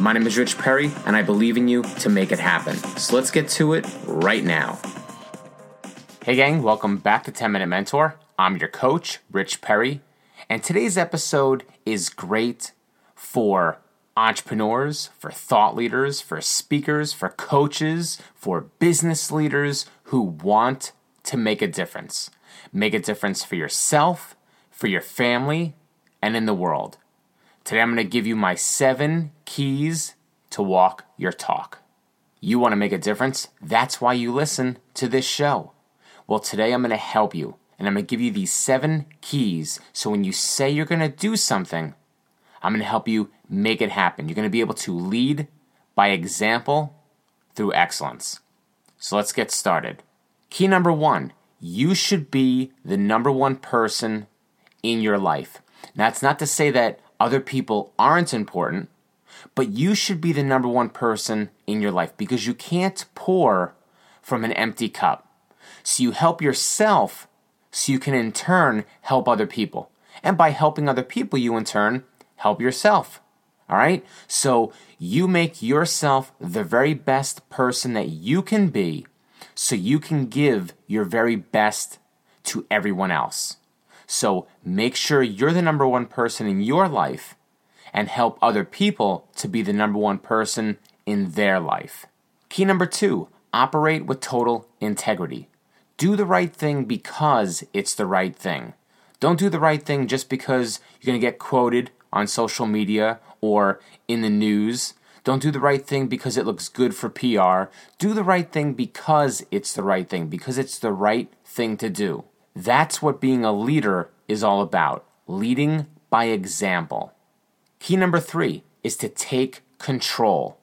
My name is Rich Perry, and I believe in you to make it happen. So let's get to it right now. Hey, gang, welcome back to 10 Minute Mentor. I'm your coach, Rich Perry, and today's episode is great for entrepreneurs, for thought leaders, for speakers, for coaches, for business leaders who want to make a difference. Make a difference for yourself, for your family, and in the world. Today I'm going to give you my seven keys to walk your talk. You want to make a difference? That's why you listen to this show. Well, today I'm going to help you, and I'm going to give you these seven keys so when you say you're going to do something, I'm going to help you make it happen. You're going to be able to lead by example through excellence. So let's get started. Key number one you should be the number one person in your life. Now, that's not to say that other people aren't important, but you should be the number one person in your life because you can't pour from an empty cup. So you help yourself so you can in turn help other people. And by helping other people, you in turn help yourself. All right? So you make yourself the very best person that you can be so you can give your very best to everyone else. So make sure you're the number one person in your life and help other people to be the number one person in their life. Key number two operate with total integrity. Do the right thing because it's the right thing. Don't do the right thing just because you're going to get quoted on social media or in the news. Don't do the right thing because it looks good for PR. Do the right thing because it's the right thing, because it's the right thing to do. That's what being a leader is all about leading by example. Key number three is to take control.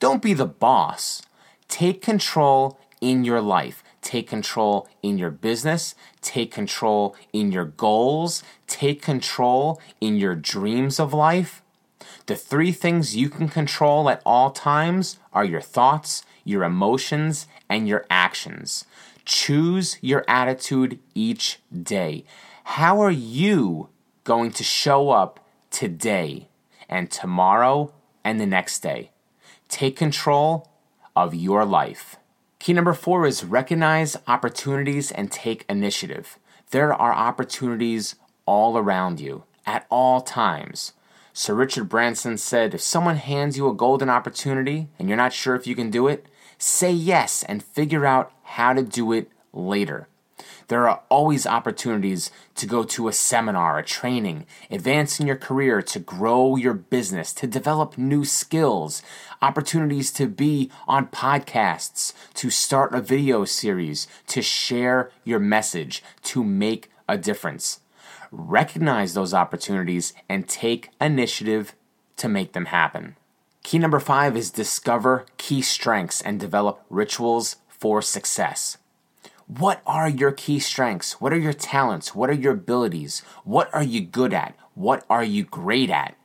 Don't be the boss. Take control in your life. Take control in your business. Take control in your goals. Take control in your dreams of life. The three things you can control at all times are your thoughts, your emotions, and your actions. Choose your attitude each day. How are you going to show up today and tomorrow and the next day? Take control of your life. Key number four is recognize opportunities and take initiative. There are opportunities all around you at all times. Sir Richard Branson said if someone hands you a golden opportunity and you're not sure if you can do it, say yes and figure out how to do it later. There are always opportunities to go to a seminar, a training, advance in your career, to grow your business, to develop new skills, opportunities to be on podcasts, to start a video series, to share your message, to make a difference. Recognize those opportunities and take initiative to make them happen. Key number five is discover key strengths and develop rituals for success. What are your key strengths? What are your talents? What are your abilities? What are you good at? What are you great at?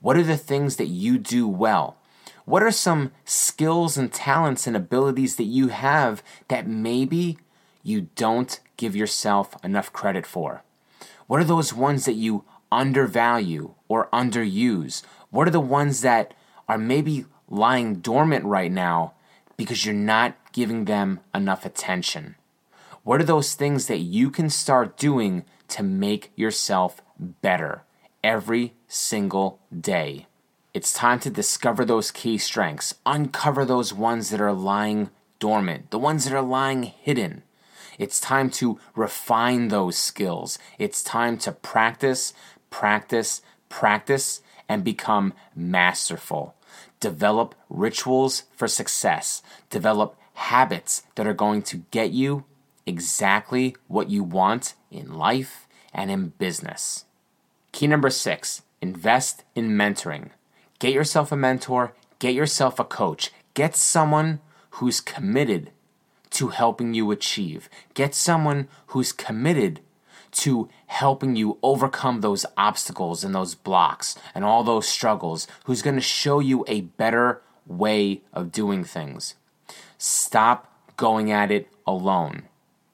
What are the things that you do well? What are some skills and talents and abilities that you have that maybe you don't give yourself enough credit for? What are those ones that you undervalue or underuse? What are the ones that are maybe lying dormant right now because you're not giving them enough attention? What are those things that you can start doing to make yourself better every single day? It's time to discover those key strengths, uncover those ones that are lying dormant, the ones that are lying hidden. It's time to refine those skills. It's time to practice, practice, practice, and become masterful. Develop rituals for success. Develop habits that are going to get you exactly what you want in life and in business. Key number six invest in mentoring. Get yourself a mentor, Get yourself a coach. Get someone who's committed to helping you achieve. Get someone who's committed to helping you overcome those obstacles and those blocks and all those struggles, who's going to show you a better way of doing things. Stop going at it alone.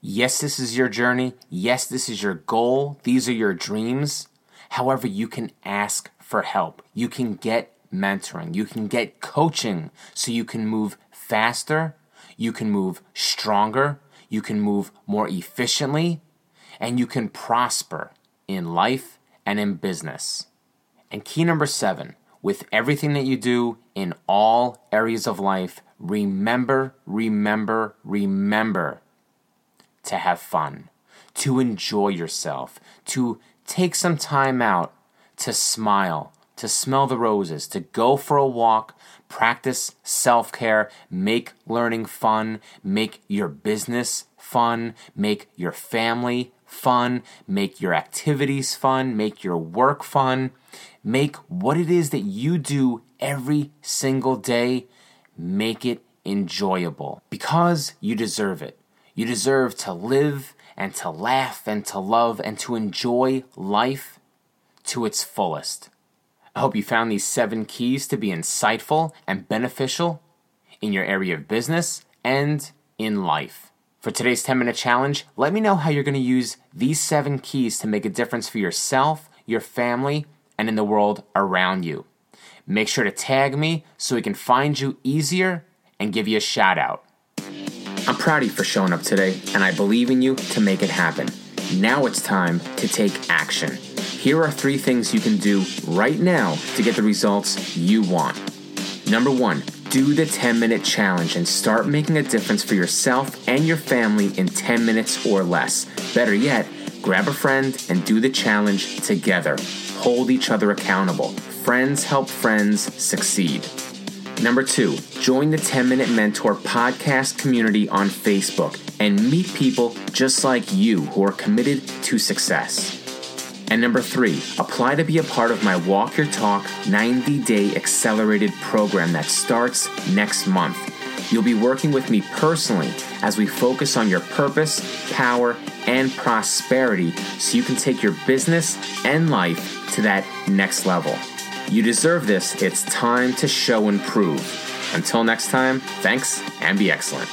Yes, this is your journey. Yes, this is your goal. These are your dreams. However, you can ask for help. You can get mentoring. You can get coaching so you can move faster. You can move stronger. You can move more efficiently. And you can prosper in life and in business. And key number seven with everything that you do in all areas of life, remember, remember, remember to have fun, to enjoy yourself, to take some time out to smile, to smell the roses, to go for a walk, practice self care, make learning fun, make your business fun, make your family fun, make your activities fun, make your work fun, make what it is that you do every single day, make it enjoyable because you deserve it. You deserve to live and to laugh and to love and to enjoy life to its fullest. I hope you found these seven keys to be insightful and beneficial in your area of business and in life. For today's 10 minute challenge, let me know how you're going to use these seven keys to make a difference for yourself, your family, and in the world around you. Make sure to tag me so we can find you easier and give you a shout out. I'm proud of you for showing up today, and I believe in you to make it happen. Now it's time to take action. Here are three things you can do right now to get the results you want. Number one, do the 10 minute challenge and start making a difference for yourself and your family in 10 minutes or less. Better yet, grab a friend and do the challenge together. Hold each other accountable. Friends help friends succeed. Number two, join the 10 Minute Mentor podcast community on Facebook and meet people just like you who are committed to success. And number three, apply to be a part of my Walk Your Talk 90 day accelerated program that starts next month. You'll be working with me personally as we focus on your purpose, power, and prosperity so you can take your business and life to that next level. You deserve this. It's time to show and prove. Until next time, thanks and be excellent.